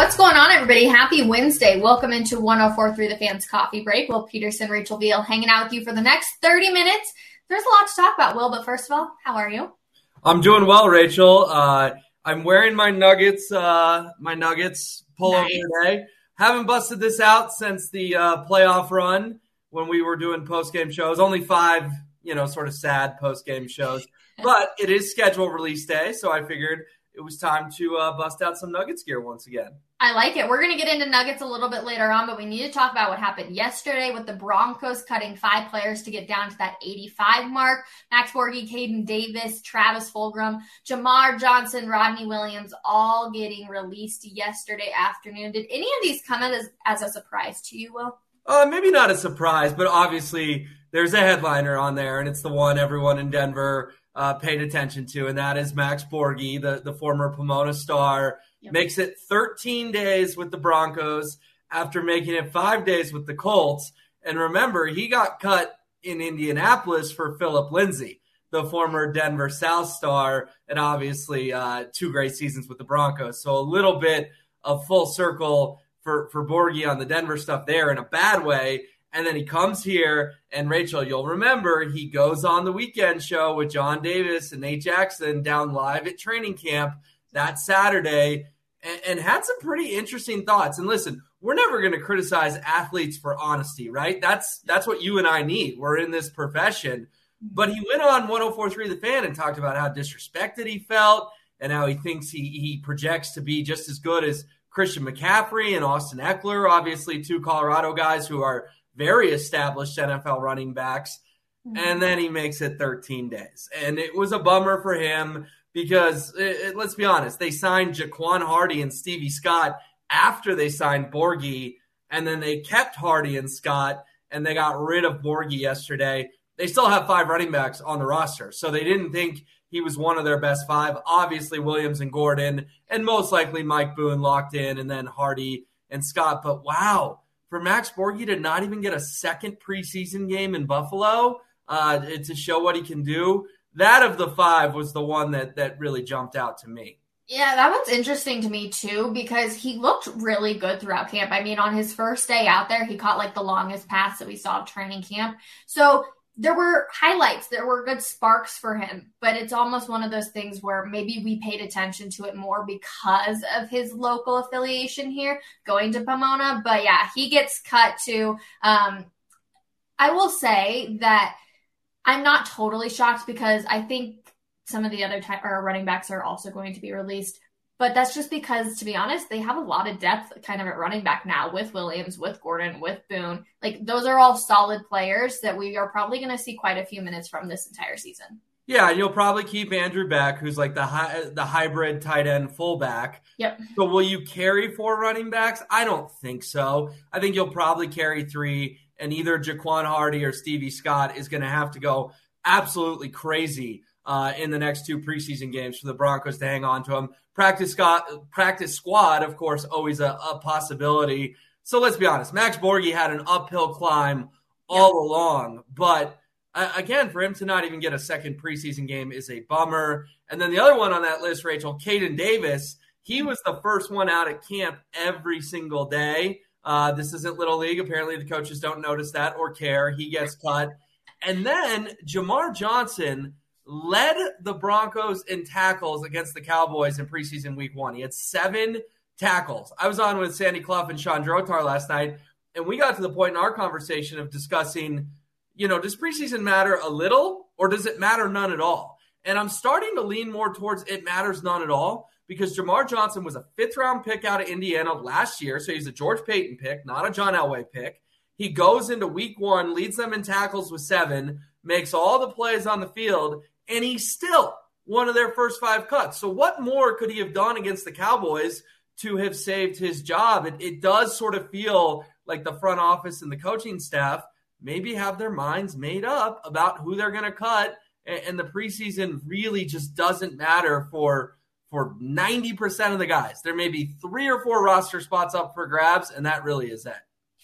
What's going on, everybody? Happy Wednesday. Welcome into one hundred four 1043 The Fans Coffee Break. Will Petersen, Rachel Vigil hanging out with you for the next 30 minutes. There's a lot to talk about, Will, but first of all, how are you? I'm doing well, Rachel. Uh, I'm wearing my Nuggets, uh, my Nuggets pullover nice. today. Haven't busted this out since the uh, playoff run when we were doing post game shows. Only five, you know, sort of sad post game shows, but it is schedule release day, so I figured it was time to uh, bust out some Nuggets gear once again. I like it. We're going to get into Nuggets a little bit later on, but we need to talk about what happened yesterday with the Broncos cutting five players to get down to that 85 mark. Max Borghi, Caden Davis, Travis Fulgham, Jamar Johnson, Rodney Williams, all getting released yesterday afternoon. Did any of these come as, as a surprise to you, Will? Uh, maybe not a surprise, but obviously there's a headliner on there, and it's the one everyone in Denver uh, paid attention to, and that is Max Borghi, the, the former Pomona star, yep. makes it 13 days with the Broncos after making it five days with the Colts. And remember, he got cut in Indianapolis for Phillip Lindsay, the former Denver South star, and obviously uh, two great seasons with the Broncos. So a little bit of full circle for, for Borghi on the Denver stuff there in a bad way. And then he comes here, and Rachel, you'll remember he goes on the weekend show with John Davis and Nate Jackson down live at training camp that Saturday and, and had some pretty interesting thoughts. And listen, we're never going to criticize athletes for honesty, right? That's that's what you and I need. We're in this profession. But he went on 1043 The Fan and talked about how disrespected he felt and how he thinks he, he projects to be just as good as Christian McCaffrey and Austin Ekeler, obviously two Colorado guys who are – very established NFL running backs. Mm-hmm. And then he makes it 13 days. And it was a bummer for him because it, it, let's be honest, they signed Jaquan Hardy and Stevie Scott after they signed Borghi, and then they kept Hardy and Scott, and they got rid of Borghi yesterday. They still have five running backs on the roster, so they didn't think he was one of their best five. Obviously, Williams and Gordon, and most likely Mike Boone locked in, and then Hardy and Scott. But wow, for Max Borghi to not even get a second preseason game in Buffalo uh, to show what he can do. That of the five was the one that that really jumped out to me. Yeah, that one's interesting to me too because he looked really good throughout camp. I mean, on his first day out there, he caught like the longest pass that we saw of training camp. So there were highlights, there were good sparks for him, but it's almost one of those things where maybe we paid attention to it more because of his local affiliation here, going to Pomona. But yeah, he gets cut to. Um, I will say that I'm not totally shocked because I think some of the other or running backs are also going to be released. But that's just because, to be honest, they have a lot of depth kind of at running back now with Williams, with Gordon, with Boone. Like those are all solid players that we are probably going to see quite a few minutes from this entire season. Yeah, you'll probably keep Andrew Beck, who's like the high, the hybrid tight end fullback. Yep. So will you carry four running backs? I don't think so. I think you'll probably carry three, and either Jaquan Hardy or Stevie Scott is going to have to go absolutely crazy uh, in the next two preseason games for the Broncos to hang on to him. Practice squad, practice squad, of course, always a, a possibility. So let's be honest, Max Borghi had an uphill climb all yeah. along, but uh, again, for him to not even get a second preseason game is a bummer. And then the other one on that list, Rachel, Caden Davis, he was the first one out at camp every single day. Uh, this isn't Little League. Apparently, the coaches don't notice that or care. He gets cut. And then Jamar Johnson led the Broncos in tackles against the Cowboys in preseason week one. He had seven tackles. I was on with Sandy Clough and Sean Drotar last night, and we got to the point in our conversation of discussing, you know, does preseason matter a little or does it matter none at all? And I'm starting to lean more towards it matters none at all because Jamar Johnson was a fifth round pick out of Indiana last year. So he's a George Paton pick, not a John Elway pick. He goes into week one, leads them in tackles with seven, makes all the plays on the field, and he's still one of their first five cuts. So, what more could he have done against the Cowboys to have saved his job? It, it does sort of feel like the front office and the coaching staff maybe have their minds made up about who they're going to cut, and, and the preseason really just doesn't matter for for 90% of the guys. There may be three or four roster spots up for grabs, and that really is it.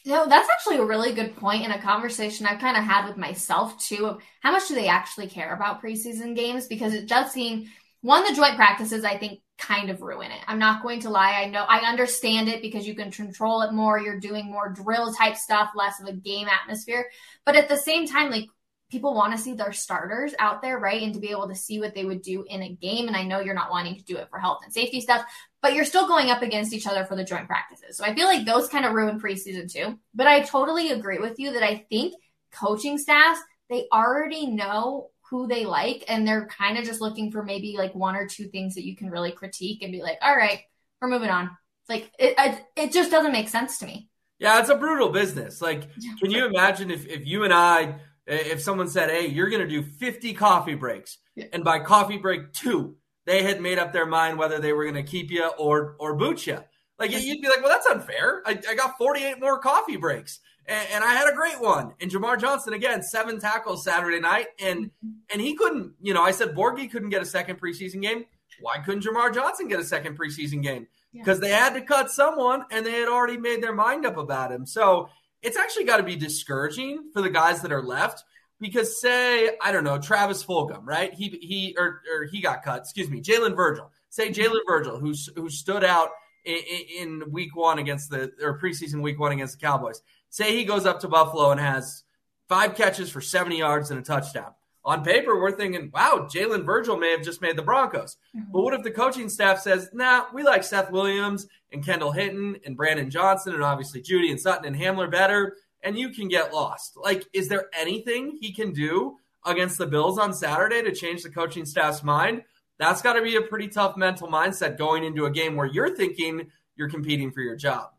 No, that's actually a really good point in a conversation I've kind of had with myself too of how much do they actually care about preseason games? Because it does seem one, the joint practices I think kind of ruin it. I'm not going to lie. I know I understand it because you can control it more. You're doing more drill type stuff, less of a game atmosphere. But at the same time, like people want to see their starters out there, right? And to be able to see what they would do in a game. And I know you're not wanting to do it for health and safety stuff, but you're still going up against each other for the joint practices. So I feel like those kind of ruin preseason too. But I totally agree with you that I think coaching staffs, they already know who they like and they're kind of just looking for maybe like one or two things that you can really critique and be like, all right, we're moving on. Like it, it, it just doesn't make sense to me. Yeah, it's a brutal business. Like, can you imagine if, if you and I if someone said, "Hey, you're going to do 50 coffee breaks," yeah. and by coffee break two, they had made up their mind whether they were going to keep you or or boot you. Like you'd be like, "Well, that's unfair. I, I got 48 more coffee breaks, and, and, I had a great one." And Jamar Johnson again, seven tackles Saturday night, and mm-hmm. and he couldn't. You know, I said Borghi couldn't get a second preseason game. Why couldn't Jamar Johnson get a second preseason game? Because yeah. they had to cut someone, and they had already made their mind up about him. So it's actually got to be discouraging for the guys that are left because say I don't know Travis Fulgham, right? He he or, or he got cut. Excuse me, Jalen Virgil. Say Jalen Virgil, who who stood out in, in, week one against the or preseason week one against the Cowboys. Say he goes up to Buffalo and has five catches for seventy yards and a touchdown. On paper, we're thinking, wow, Jalen Virgil may have just made the Broncos. Mm-hmm. But what if the coaching staff says, nah, we like Seth Williams and Kendall Hinton and Brandon Johnson and obviously Jeudy and Sutton and Hamler better, and you can get lost. Like, is there anything he can do against the Bills on Saturday to change the coaching staff's mind? That's got to be a pretty tough mental mindset going into a game where you're thinking you're competing for your job.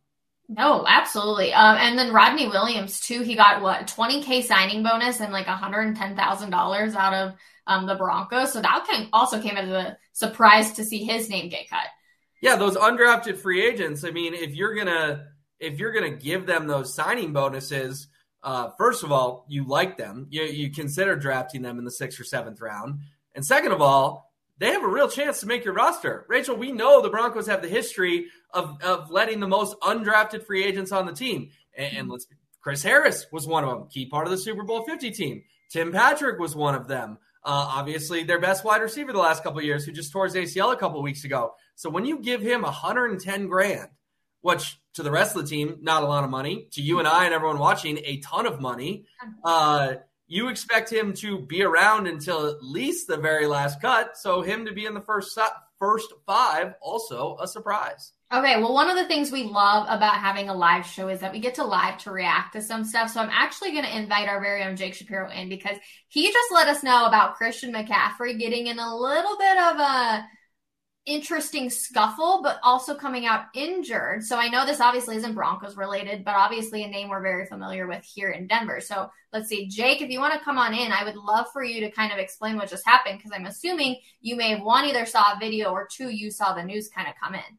No, absolutely. Um, and then Rodney Williams too. He got what 20k signing bonus and like 110 thousand dollars out of um, the Broncos. So that came, also came as a surprise to see his name get cut. Yeah, those undrafted free agents. I mean, if you're gonna if you're gonna give them those signing bonuses, uh, first of all, you like them. You, you consider drafting them in the sixth or seventh round, and second of all, they have a real chance to make your roster. Rachel, we know the Broncos have the history of, of letting the most undrafted free agents on the team. And, and let's Chris Harris was one of them, key part of the Super Bowl 50 team. Tim Patrick was one of them. Uh, obviously, their best wide receiver the last couple years, who just tore his ACL a couple weeks ago. So when you give him 110 grand, which to the rest of the team, not a lot of money, to you and I and everyone watching, a ton of money. Uh, you expect him to be around until at least the very last cut. So him to be in the first first five, also a surprise. Okay, well, one of the things we love about having a live show is that we get to live to react to some stuff. So I'm actually going to invite our very own Jake Shapiro in because he just let us know about Christian McCaffrey getting in a little bit of a interesting scuffle, but also coming out injured. So I know this obviously isn't Broncos related, but obviously a name we're very familiar with here in Denver. So let's see, Jake, if you want to come on in, I would love for you to kind of explain what just happened because I'm assuming you may have one either saw a video or two you saw the news kind of come in.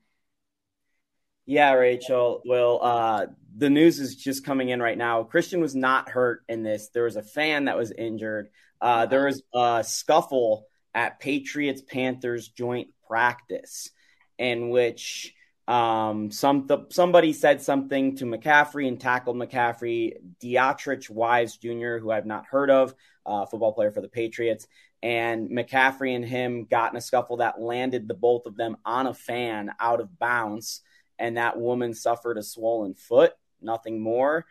Yeah, Rachel. Well, uh, the news is just coming in right now. Christian was not hurt in this. There was a fan that was injured. Uh, there was a scuffle at Patriots Panthers joint practice in which um, some th- somebody said something to McCaffrey and tackled McCaffrey. Deatrich Wise Jr., who I've not heard of, uh, football player for the Patriots, and McCaffrey and him got in a scuffle that landed the both of them on a fan out of bounds and that woman suffered a swollen foot, nothing more.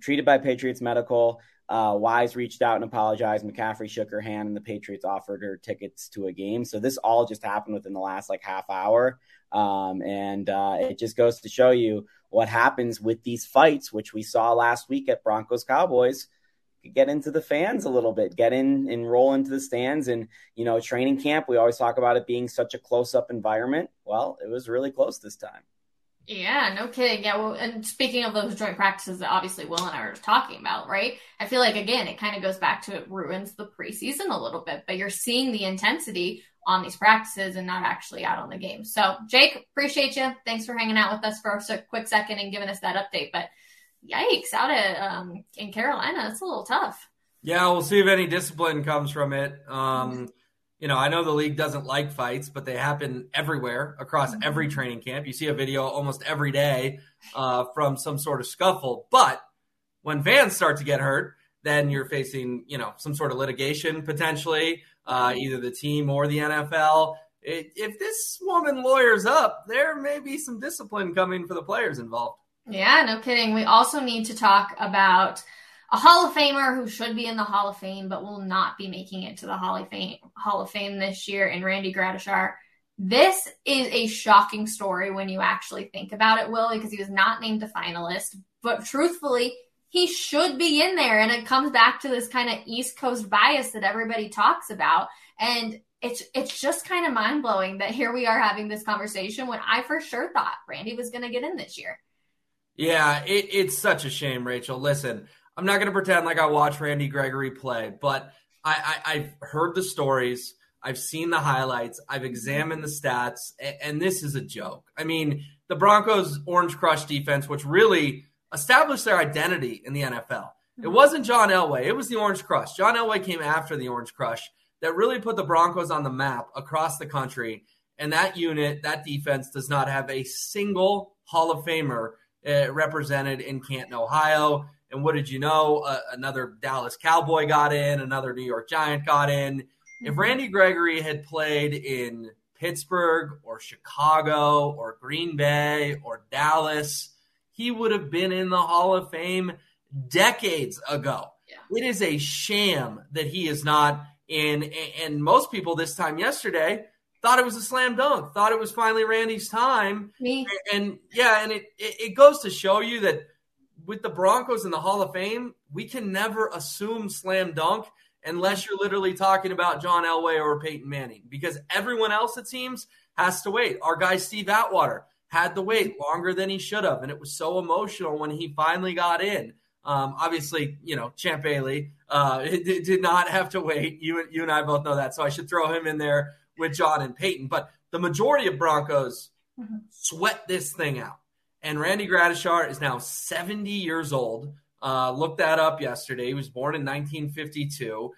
Treated by Patriots Medical. Uh, Wise reached out and apologized. McCaffrey shook her hand, and the Patriots offered her tickets to a game. So this all just happened within the last like half hour, um, and uh, it just goes to show you what happens with these fights, which we saw last week at Broncos Cowboys. Get into the fans a little bit, get in and roll into the stands, and you know, training camp. We always talk about it being such a close-up environment. Well, it was really close this time. Yeah, no kidding. Yeah, well, and speaking of those joint practices that obviously Will and I were talking about, right? I feel like again, it kind of goes back to it ruins the preseason a little bit, but you're seeing the intensity on these practices and not actually out on the game. So, Jake, appreciate you. Thanks for hanging out with us for a quick second and giving us that update. But yikes, out at um, in Carolina, it's a little tough. Yeah, we'll see if any discipline comes from it. Um, you know, I know the league doesn't like fights, but they happen everywhere across mm-hmm. every training camp. You see a video almost every day uh, from some sort of scuffle. But when fans start to get hurt, then you're facing, you know, some sort of litigation potentially, uh, either the team or the NFL. if this woman lawyers up, there may be some discipline coming for the players involved. Yeah, no kidding. We also need to talk about a Hall of Famer who should be in the Hall of Fame but will not be making it to the Hall of Fame Hall of Fame this year in Randy Gradishar. This is a shocking story when you actually think about it, Will, because he was not named a finalist. But truthfully, he should be in there. And it comes back to this kind of East Coast bias that everybody talks about. And it's it's just kind of mind blowing that here we are having this conversation when I for sure thought Randy was going to get in this year. Yeah, it, it's such a shame, Rachel. Listen, I'm not going to pretend like I watch Randy Gregory play, but I, I, I've heard the stories. I've seen the highlights. I've examined the stats, and, and this is a joke. I mean, the Broncos' Orange Crush defense, which really established their identity in the NFL. It mm-hmm. wasn't John Elway, it was the Orange Crush. John Elway came after the Orange Crush that really put the Broncos on the map across the country. And that unit, that defense, does not have a single Hall of Famer uh, represented in Canton, Ohio. And what did you know? Uh, another Dallas Cowboy got in, another New York Giant got in. If mm-hmm. Randy Gregory had played in Pittsburgh or Chicago or Green Bay or Dallas, he would have been in the Hall of Fame decades ago. Yeah. It is a sham that he is not in. And most people this time yesterday thought it was a slam dunk, thought it was finally Randy's time. Me. And yeah, and it, it goes to show you that with the Broncos in the Hall of Fame, we can never assume slam dunk unless you're literally talking about John Elway or Peyton Manning, because everyone else, it seems, has to wait. Our guy Steve Atwater had to wait longer than he should have, and it was so emotional when he finally got in. Um, obviously, you know, Champ Bailey uh, did, did not have to wait. You, you and I both know that, so I should throw him in there with John and Peyton. But the majority of Broncos mm-hmm. sweat this thing out. And Randy Gradishar is now 70 years old. Uh, looked that up yesterday. He was born in 1952.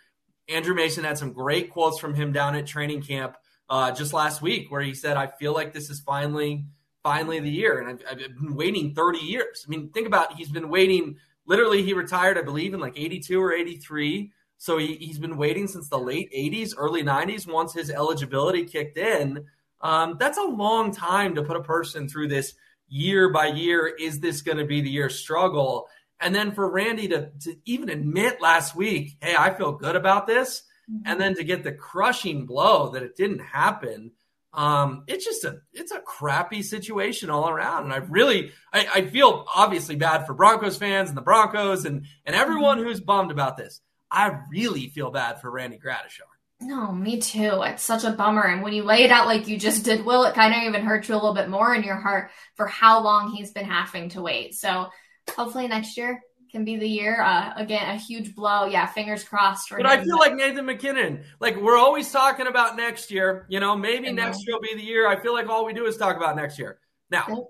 Andrew Mason had some great quotes from him down at training camp uh, just last week, where he said, "I feel like this is finally, finally the year, and I've, I've, been waiting 30 years. I mean, think about it. he's been waiting. Literally, he retired, I believe, in like 82 or 83. So he, he's been waiting since the late 80s, early 90s. Once his eligibility kicked in, um, that's a long time to put a person through this year by year. Is this going to be the year struggle? And then for Randy to, to even admit last week, hey, I feel good about this. Mm-hmm. And then to get the crushing blow that it didn't happen. Um, it's just a it's a crappy situation all around. And I really I, I feel obviously bad for Broncos fans and the Broncos and and everyone mm-hmm. who's bummed about this. I really feel bad for Randy Gradishar. No, me too. It's such a bummer. And when you lay it out like you just did, Will, it kind of even hurts you a little bit more in your heart for how long he's been having to wait. So hopefully next year can be the year. Uh, again, a huge blow. Yeah, fingers crossed. but him. I feel like Nathan MacKinnon. Like we're always talking about next year. You know, maybe next year will be the year. I feel like all we do is talk about next year. Now,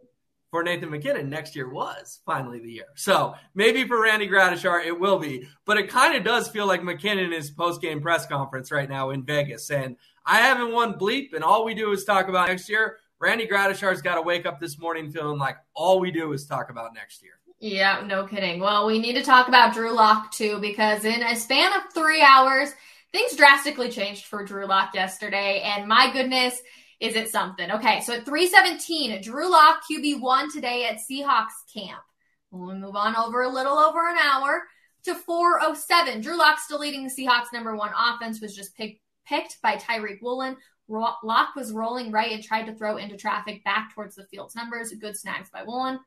for Nathan MacKinnon, next year was finally the year. So maybe for Randy Gradishar, it will be. But it kind of does feel like MacKinnon is post game press conference right now in Vegas. And I haven't won bleep, and all we do is talk about next year. Randy Gradishar's got to wake up this morning feeling like all we do is talk about next year. Yeah, no kidding. Well, we need to talk about Drew Lock too, because in a span of three hours, things drastically changed for Drew Lock yesterday. And my goodness, is it something? Okay, so at 317, Drew Lock QB1 today at Seahawks camp. We'll move on over a little over an hour to 407. Drew Lock still leading the Seahawks number one offense was just picked picked by Tariq Woolen. Lock was rolling right and tried to throw into traffic back towards the field's numbers. Good snags by Woolen.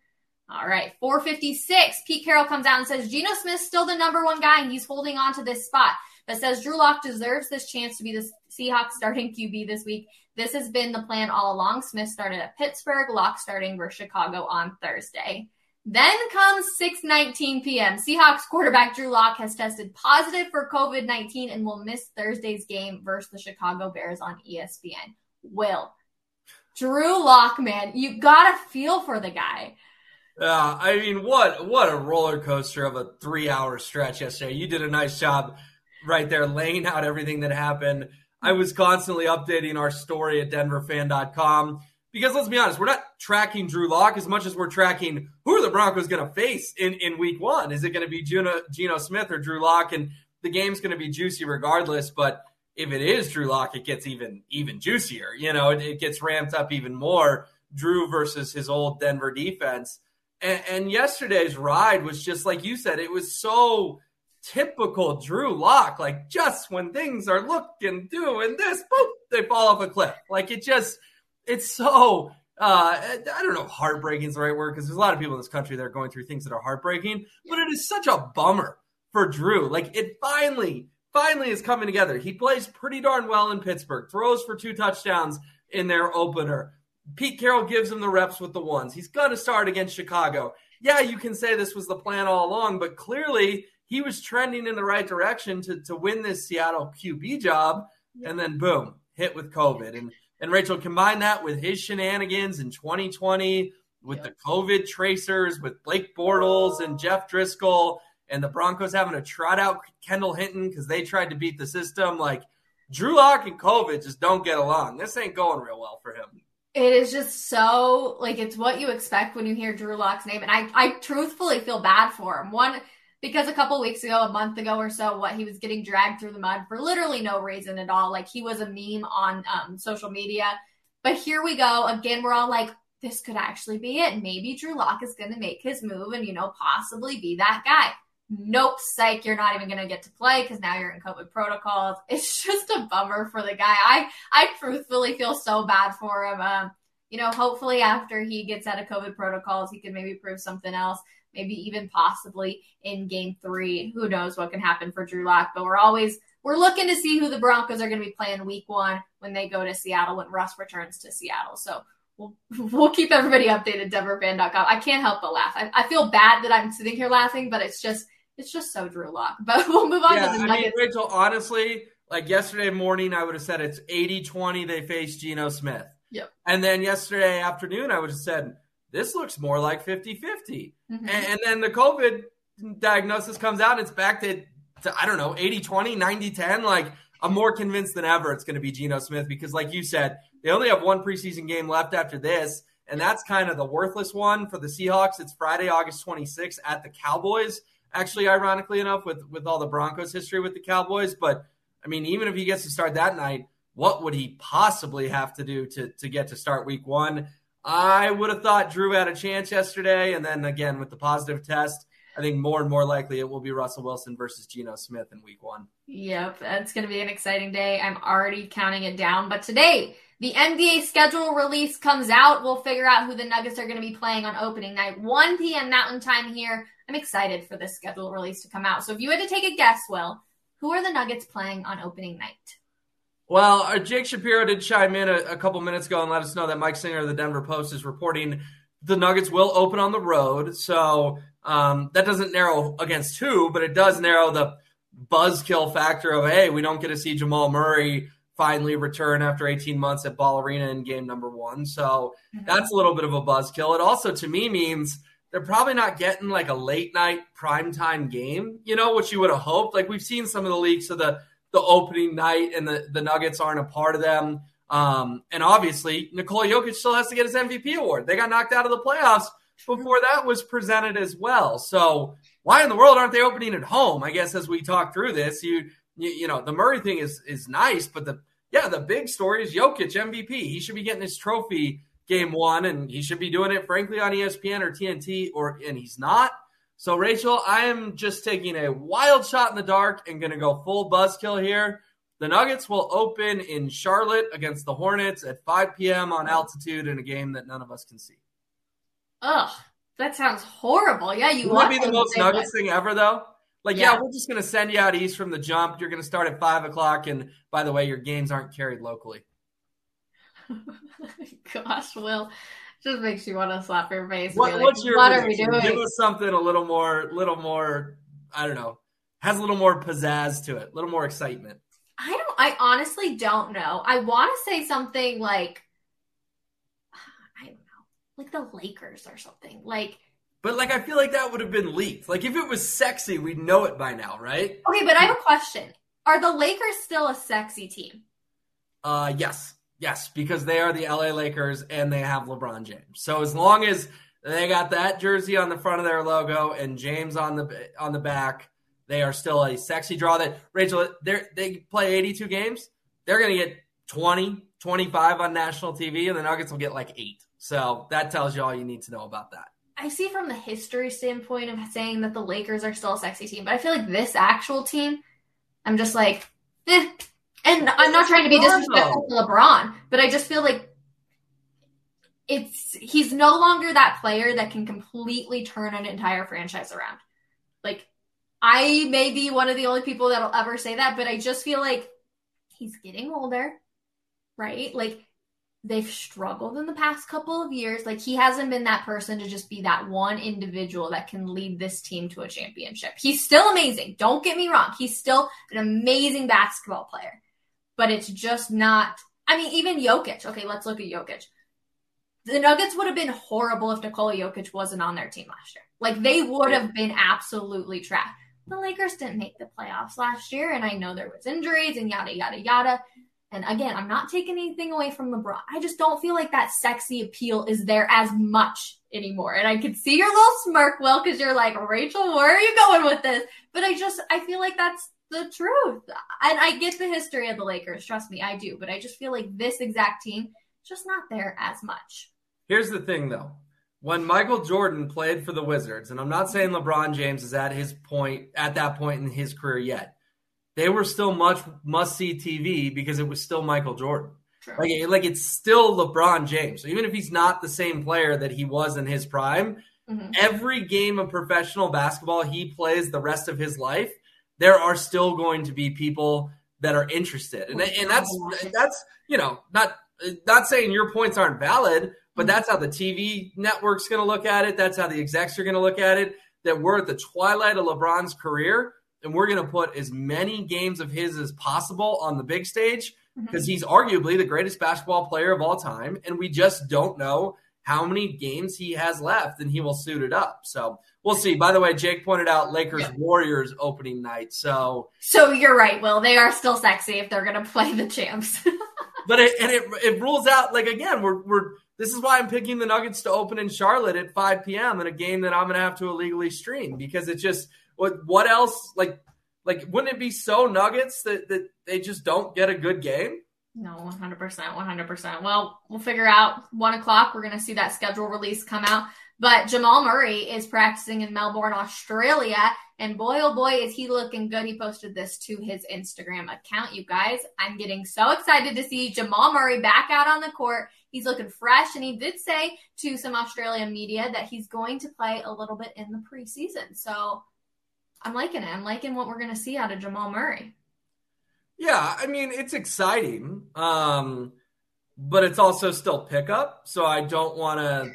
All right, 456. Pete Carroll comes out and says Geno Smith's still the number one guy and he's holding on to this spot, but says Drew Lock deserves this chance to be the Seahawks starting QB this week. This has been the plan all along. Smith started at Pittsburgh, Lock starting versus Chicago on Thursday. Then comes 6:19 p.m. Seahawks quarterback Drew Lock has tested positive for COVID-19 and will miss Thursday's game versus the Chicago Bears on ESPN. Will Drew Lock, man, you gotta feel for the guy. Yeah, I mean, what what a roller coaster of a three hour stretch yesterday. You did a nice job right there, laying out everything that happened. I was constantly updating our story at DenverFan.com because let's be honest, we're not tracking Drew Lock as much as we're tracking who are the Broncos going to face in, in Week One. Is it going to be Geno, Geno Smith or Drew Lock? And the game's going to be juicy regardless. But if it is Drew Lock, it gets even even juicier. You know, it, it gets ramped up even more. Drew versus his old Denver defense. And, and, yesterday's ride was just like you said, it was so typical Drew Lock. Like just when things are looking doing this, boop, they fall off a cliff. Like it just, it's so. Uh, I don't know, heartbreaking is the right word because there's a lot of people in this country that are going through things that are heartbreaking, but it is such a bummer for Drew. Like it finally, finally is coming together. He plays pretty darn well in Pittsburgh, throws for two touchdowns in their opener. Pete Carroll gives him the reps with the ones. He's going to start against Chicago. Yeah, you can say this was the plan all along, but clearly he was trending in the right direction to, to win this Seattle QB job. And then boom, hit with COVID. And and Rachel, combine that with his shenanigans in 2020 with yep. the COVID tracers, with Blake Bortles and Jeff Driskel, and the Broncos having to trot out Kendall Hinton because they tried to beat the system. Like Drew Lock and COVID just don't get along. This ain't going real well for him. It is just so like it's what you expect when you hear Drew Lock's name, and I I truthfully feel bad for him. One because a couple weeks ago, a month ago or so, what he was getting dragged through the mud for literally no reason at all. Like he was a meme on um, social media. But here we go again. We're all like, this could actually be it. Maybe Drew Lock is going to make his move and you know possibly be that guy nope, psych, you're not even going to get to play because now you're in COVID protocols. It's just a bummer for the guy. I, I truthfully feel so bad for him. Um, you know, hopefully after he gets out of COVID protocols, he can maybe prove something else, maybe even possibly in game three. Who knows what can happen for Drew Lock, but we're always, we're looking to see who the Broncos are going to be playing week one when they go to Seattle, when Russ returns to Seattle. So we'll, we'll keep everybody updated, denverfan.com. I can't help but laugh. I, I feel bad that I'm sitting here laughing, but it's just, it's just so Drew Lock. But we'll move on yeah, to the I Nuggets. Mean, Rachel, honestly, like yesterday morning, I would have said it's 80 20 they face Geno Smith. Yep. And then yesterday afternoon, I would have said, this looks more like 50 50. Mm-hmm. And, and, then the COVID diagnosis comes out, it's back to, to I don't know, 80 20, 90 10. Like, I'm more convinced than ever it's going to be Geno Smith because, like you said, they only have one preseason game left after this. And that's kind of the worthless one for the Seahawks. It's Friday, August 26th at the Cowboys actually, ironically enough, with with all the Broncos history with the Cowboys. But I mean, even if he gets to start that night, what would he possibly have to do to to get to start Week One? I would have thought Drew had a chance yesterday, and then again with the positive test. I think more and more likely it will be Russell Wilson versus Geno Smith in week one. Yep, that's going to be an exciting day. I'm already counting it down. But today, the NBA schedule release comes out. We'll figure out who the Nuggets are going to be playing on opening night, 1 p.m. Mountain Time here. I'm excited for this schedule release to come out. So if you had to take a guess, Will, who are the Nuggets playing on opening night? Well, uh, Jake Shapiro did chime in a, a, couple minutes ago and let us know that Mike Singer of the Denver Post is reporting the Nuggets will open on the road. So um, that doesn't narrow against who, but it does narrow the buzzkill factor of, hey, we don't get to see Jamal Murray finally return after 18 months at Ball Arena in game number one. So mm-hmm. that's a little bit of a buzzkill. It also, to me, means – they're probably not getting like a late night primetime game, you know, which you would have hoped. Like we've seen some of the leaks of the the opening night and the, the Nuggets aren't a part of them. Um, and obviously Nikola Jokic still has to get his MVP award. They got knocked out of the playoffs before that was presented as well. So why in the world aren't they opening at home? I guess as we talk through this, you you, you know, the Murray thing is is nice, but the yeah, the big story is Jokic MVP. He should be getting his trophy game one, and he should be doing it, frankly, on ESPN or TNT, or and he's not. So, Rachel, I am just taking a wild shot in the dark and going to go full buzzkill here. The Nuggets will open in Charlotte against the Hornets at 5 p.m. on altitude in a game that none of us can see. Ugh, that sounds horrible. Yeah, you would be the most Nuggets thing ever, though. Like, yeah. yeah, we're just going to send you out east from the jump. You're going to start at five o'clock, and by the way, your games aren't carried locally. Gosh, Will, just makes you want to slap your face. What, like, what's your what are we doing? Give us something a little more, little more. I don't know. Has a little more pizzazz to it, a little more excitement. I don't. I honestly don't know. I want to say something like, I don't know, like the Lakers or something. Like, but like I feel like that would have been leaked. Like if it was sexy, we'd know it by now, right? Okay, but I have a question. Are the Lakers still a sexy team? Uh, yes. Yes, because they are the LA Lakers and they have LeBron James. So as long as they got that jersey on the front of their logo and James on the on the back, they are still a sexy draw. That Rachel, they they play 82 games. they're going to get 20, 25 on national TV, and the Nuggets will get like eight. So that tells you all you need to know about that. I see from the history standpoint of saying that the Lakers are still a sexy team, but I feel like this actual team, I'm just like, eh. And I'm not trying to be disrespectful to LeBron, but I just feel like it's he's no longer that player that can completely turn an entire franchise around. Like I may be one of the only people that'll ever say that, but I just feel like he's getting older, right? Like they've struggled in the past couple of years. Like he hasn't been that person to just be that one individual that can lead this team to a championship. He's still amazing. Don't get me wrong. He's still an amazing basketball player, but it's just not. I mean, even Jokic. Okay, let's look at Jokic. The Nuggets would have been horrible if Nikola Jokic wasn't on their team last year. Like they would have been absolutely trash. The Lakers didn't make the playoffs last year, and I know there was injuries and yada yada yada. And again, I'm not taking anything away from LeBron. I just don't feel like that sexy appeal is there as much anymore. And I can see your little smirk, Will, because you're like, Rachel, where are you going with this? But I just, I feel like that's the truth. And I get the history of the Lakers. Trust me, I do. But I just feel like this exact team just not there as much. Here's the thing, though. When Michael Jordan played for the Wizards, and I'm not saying LeBron James is at his point, at that point in his career yet they were still much must see TV because it was still Michael Jordan. True. Like, like it's still LeBron James. So even if he's not the same player that he was in his prime, mm-hmm. every game of professional basketball he plays the rest of his life, there are still going to be people that are interested. And, and that's that's you know not not saying your points aren't valid, but that's how the TV network's going to look at it. That's how the execs are going to look at it. That we're at the twilight of LeBron's career and we're going to put as many games of his as possible on the big stage because mm-hmm. he's arguably the greatest basketball player of all time. And we just don't know how many games he has left and he will suit it up. So we'll see. By the way, Jake pointed out Lakers yeah. Warriors opening night. So So you're right, Will. They are still sexy if they're gonna play the champs. but it and it it rules out like again, we're we're this is why I'm picking the Nuggets to open in Charlotte at 5 p.m. in a game that I'm gonna have to illegally stream because it just what what else? Like like wouldn't it be so Nuggets that that they just don't get a good game? No, one hundred percent, one hundred percent. Well, we'll figure out one o'clock. We're gonna see that schedule release come out. But Jamal Murray is practicing in Melbourne, Australia, and boy oh boy is he looking good. He posted this to his Instagram account. You guys, I'm getting so excited to see Jamal Murray back out on the court. He's looking fresh, and he did say to some Australian media that he's going to play a little bit in the preseason. So I'm liking it. I'm liking what we're going to see out of Jamal Murray. Yeah, I mean it's exciting, um, but it's also still pickup. So I don't want to.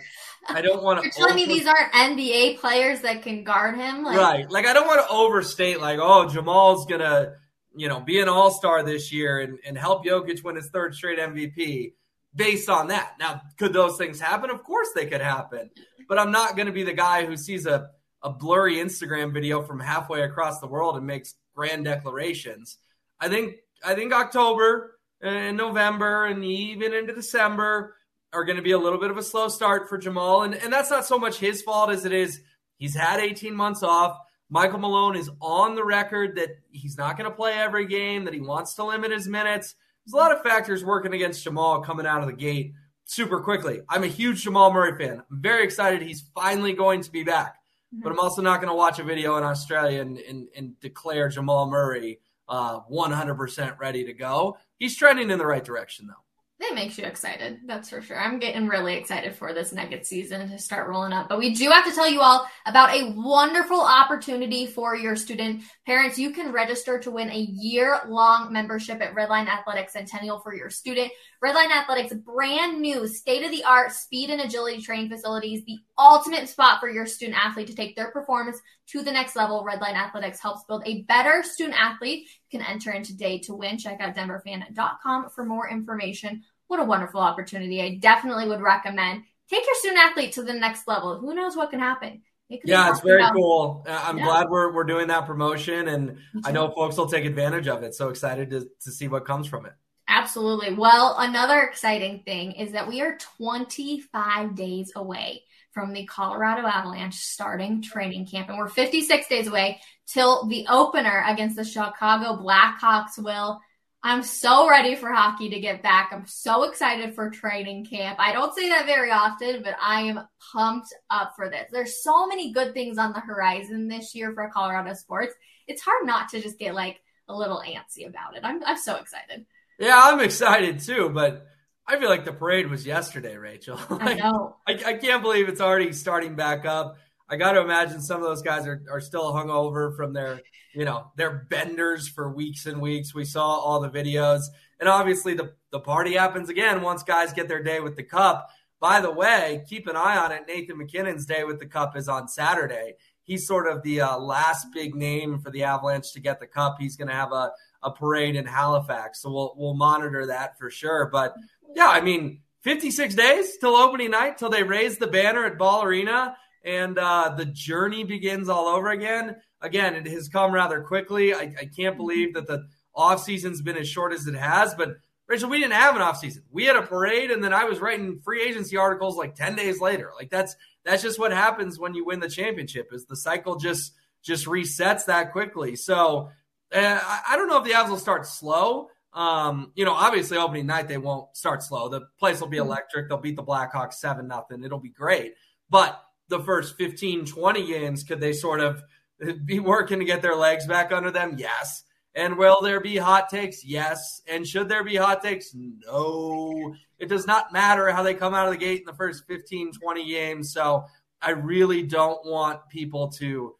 I don't want to. You're telling over- me these aren't NBA players that can guard him, like- right? Like I don't want to overstate. Like, oh, Jamal's gonna, you know, be an All Star this year and, and help Jokic win his third straight MVP based on that. Now, could those things happen? Of course, they could happen. But I'm not going to be the guy who sees a a blurry Instagram video from halfway across the world and makes grand declarations. I think I think October and November and even into December are going to be a little bit of a slow start for Jamal. And, and that's not so much his fault as it is he's had 18 months off. Michael Malone is on the record that he's not going to play every game, that he wants to limit his minutes. There's a lot of factors working against Jamal coming out of the gate super quickly. I'm a huge Jamal Murray fan. I'm very excited he's finally going to be back. Mm-hmm. But I'm also not going to watch a video in Australia and, and, and declare Jamal Murray uh, 100% ready to go. He's trending in the right direction, though. That makes you excited, that's for sure. I'm getting really excited for this Nugget season to start rolling up. But we do have to tell you all about a wonderful opportunity for your student parents. You can register to win a year long membership at Redline Athletic Centennial for your student. Redline Athletics, brand new, state of the art speed and agility training facilities, the ultimate spot for your student athlete to take their performance to the next level. Redline Athletics helps build a better student athlete. You can enter in today to win. Check out denverfan.com for more information. What a wonderful opportunity. I definitely would recommend take your student athlete to the next level. Who knows what can happen? It yeah, it's very about- cool. Uh, I'm yeah. glad we're, we're doing that promotion, and I know folks will take advantage of it. So excited to, to see what comes from it. Absolutely. Well, another exciting thing is that we are 25 days away from the Colorado Avalanche starting training camp. And we're 56 days away till the opener against the Chicago Blackhawks will. I'm so ready for hockey to get back. I'm so excited for training camp. I don't say that very often, but I am pumped up for this. There's so many good things on the horizon this year for Colorado sports. It's hard not to just get like a little antsy about it. I'm I'm so excited. Yeah, I'm excited too, but I feel like the parade was yesterday, Rachel. I know. I, I can't believe it's already starting back up. I got to imagine some of those guys are, are still hungover from their, you know, their benders for weeks and weeks. We saw all the videos. And obviously the, the party happens again once guys get their day with the cup. By the way, keep an eye on it. Nathan MacKinnon's day with the cup is on Saturday. He's sort of the uh, last big name for the Avalanche to get the cup. He's going to have a, a parade in Halifax. So we'll, we'll monitor that for sure. But yeah, I mean, 56 days till opening night, till they raise the banner at Ball Arena and uh, the journey begins all over again. Again, it has come rather quickly. I, I can't believe that the off season's been as short as it has, but Rachel, we didn't have an off season. We had a parade, and then I was writing free agency articles like ten days later. Like that's that's just what happens when you win the championship. Is the cycle just just resets that quickly? So uh, I don't know if the Avs will start slow. Um, you know, obviously opening night they won't start slow. The place will be electric. They'll beat the Blackhawks seven nothing. It'll be great, but the first 15, 20 games, could they sort of be working to get their legs back under them? Yes. And will there be hot takes? Yes. And should there be hot takes? No. It does not matter how they come out of the gate in the first 15, 20 games. So I really don't want people to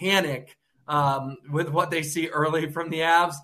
panic um, with what they see early from the Avs.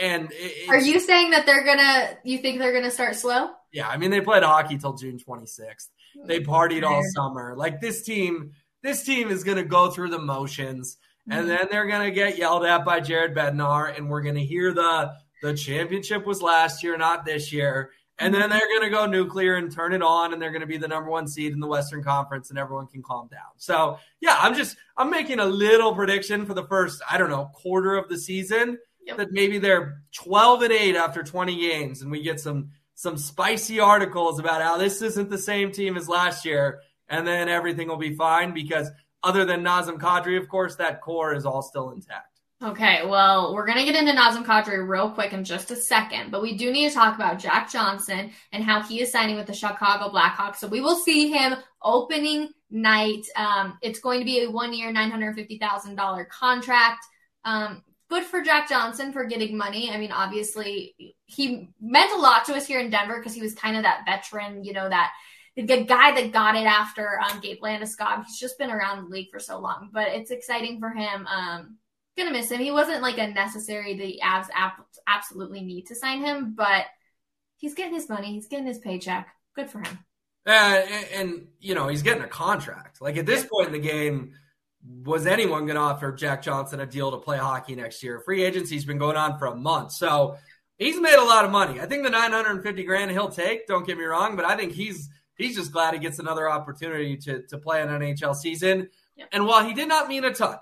And are you saying that they're gonna? You think they're gonna start slow? Yeah, I mean they played hockey till June 26th. They partied all summer. Like this team, this team is to go through the motions, and mm-hmm. then they're to get yelled at by Jared Bednar, and we're to hear the the championship was last year, not this year. And then they're going to go nuclear and turn it on, and they're going to be the number one seed in the Western Conference, and everyone can calm down. So, yeah, I'm just I'm making a little prediction for the first I don't know quarter of the season yep. that maybe they're 12 and eight after 20 games, and we get some some spicy articles about how this isn't the same team as last year, and then everything will be fine because other than Nazem Kadri, of course, that core is all still intact. Okay, well, we're going to get into Nazem Kadri real quick in just a second, but we do need to talk about Jack Johnson and how he is signing with the Chicago Blackhawks. So we will see him opening night. Um, it's going to be a one year, $950,000 contract. Um, good for Jack Johnson for getting money. I mean, obviously, he meant a lot to us here in Denver because he was kind of that veteran, you know, that the guy that got it after um, Gabe Landeskog. He's just been around the league for so long, but it's exciting for him. Um, gonna miss him. He wasn't like a necessary the Avs absolutely need to sign him, but he's getting his money. He's getting his paycheck. Good for him. Uh, and, and, you know he's getting a contract. Like at this point in the game, was anyone going to offer Jack Johnson a deal to play hockey next year? Free agency's been going on for a month, so he's made a lot of money. I think the 950 grand he'll take. Don't get me wrong, but I think he's he's just glad he gets another opportunity to to play an NHL season. Yep. And while he did not mean a ton,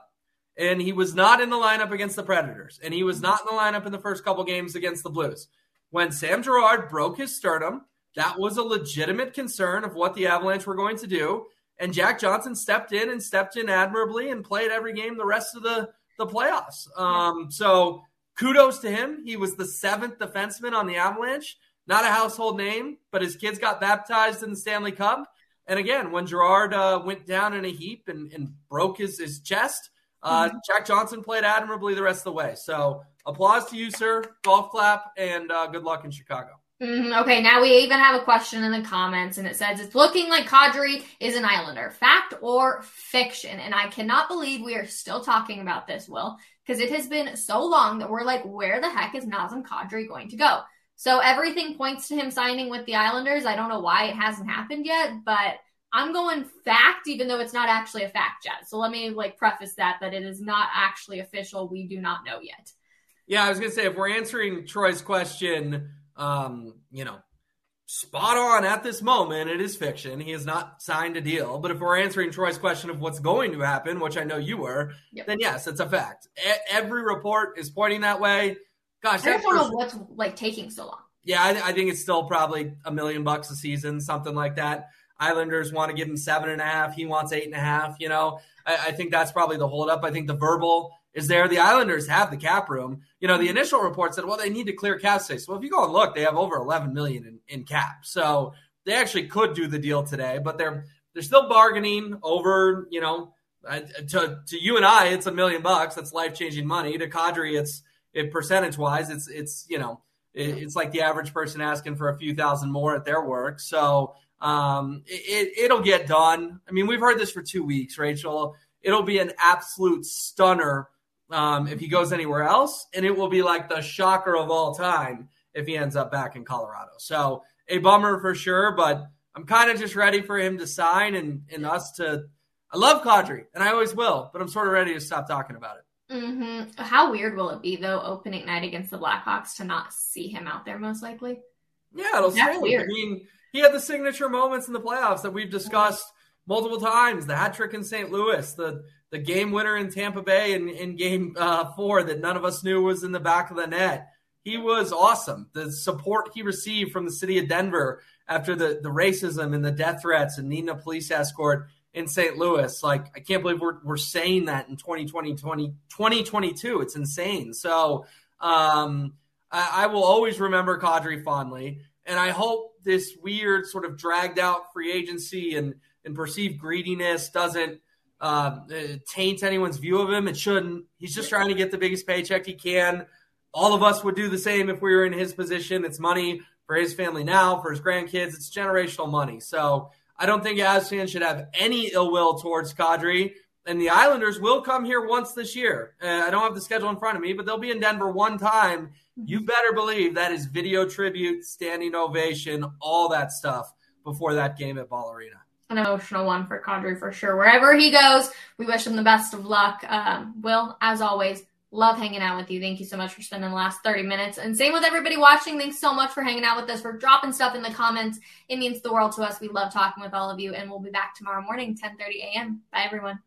and he was not in the lineup against the Predators, and he was not in the lineup in the first couple games against the Blues, when Sam Girard broke his sternum, that was a legitimate concern of what the Avalanche were going to do. And Jack Johnson stepped in and stepped in admirably and played every game the rest of the, the playoffs. Um, so kudos to him. He was the seventh defenseman on the Avalanche. Not a household name, but his kids got baptized in the Stanley Cup. And again, when Girard uh, went down in a heap and, and broke his, his chest, uh, mm-hmm. Jack Johnson played admirably the rest of the way. So applause to you, sir. Golf clap, and uh, good luck in Chicago. Mm-hmm. Okay, now we even have a question in the comments, and it says it's looking like Kadri is an Islander. Fact or fiction? And I cannot believe we are still talking about this, Will, because it has been so long that we're like, where the heck is Nazem Kadri going to go? So everything points to him signing with the Islanders. I don't know why it hasn't happened yet, but I'm going fact, even though it's not actually a fact yet. So let me like preface that that it is not actually official. We do not know yet. Yeah, I was gonna say if we're answering Troy's question um, you know, spot on at this moment. It is fiction. He has not signed a deal. But if we're answering Troy's question of what's going to happen, which I know you were, yep. then yes, it's a fact. every report is pointing that way. Gosh, I don't know what's like taking so long. Yeah, I, I, think it's still probably a million bucks a season, something like that. Islanders want to give him seven and a half. He wants eight and a half. You know, I, I think that's probably the holdup. I think the verbal is there. The Islanders have the cap room. You know, the initial report said, well, they need to clear cap space. Well, if you go and look, they have over 11 million in, in cap. So they actually could do the deal today, but they're they're still bargaining over, you know, uh, to to you and I, it's a million bucks. That's life changing money. To Kadri, it's it percentage wise, it's it's you know, it, it's like the average person asking for a few thousand more at their work. So um, it, it'll get done. I mean, we've heard this for two weeks, Rachel. It'll be an absolute stunner um, if he goes anywhere else, and it will be like the shocker of all time if he ends up back in Colorado. So a bummer for sure, but I'm kind of just ready for him to sign and, and us to. I love Kadri, and I always will, but I'm sort of ready to stop talking about it. Mm-hmm. How weird will it be though, opening night against the Blackhawks, to not see him out there? Most likely. Yeah, it'll That's weird. I mean, he had the signature moments in the playoffs that we've discussed multiple times. The hat trick in St. Louis, the the game winner in Tampa Bay in, in game uh, four that none of us knew was in the back of the net. He was awesome. The support he received from the city of Denver after the, the racism and the death threats and needing a police escort in St. Louis. Like, I can't believe we're, we're saying that in 2020, 2022. It's insane. So um, I, I will always remember Kadri fondly. And I hope this weird sort of dragged out free agency and, and perceived greediness doesn't uh, taint anyone's view of him. It shouldn't. He's just trying to get the biggest paycheck he can. All of us would do the same if we were in his position. It's money for his family now, for his grandkids. It's generational money. So I don't think Avs should have any ill will towards Kadri. And the Islanders will come here once this year. Uh, I don't have the schedule in front of me, but they'll be in Denver one time you better believe that is video tribute, standing ovation, all that stuff before that game at Ball Arena. An emotional one for Kadri for sure. Wherever he goes, we wish him the best of luck. Um, Will, as always, love hanging out with you. Thank you so much for spending the last 30 minutes. And same with everybody watching. Thanks so much for hanging out with us, for dropping stuff in the comments. It means the world to us. We love talking with all of you. And we'll be back tomorrow morning, 10 30 a.m. Bye, everyone.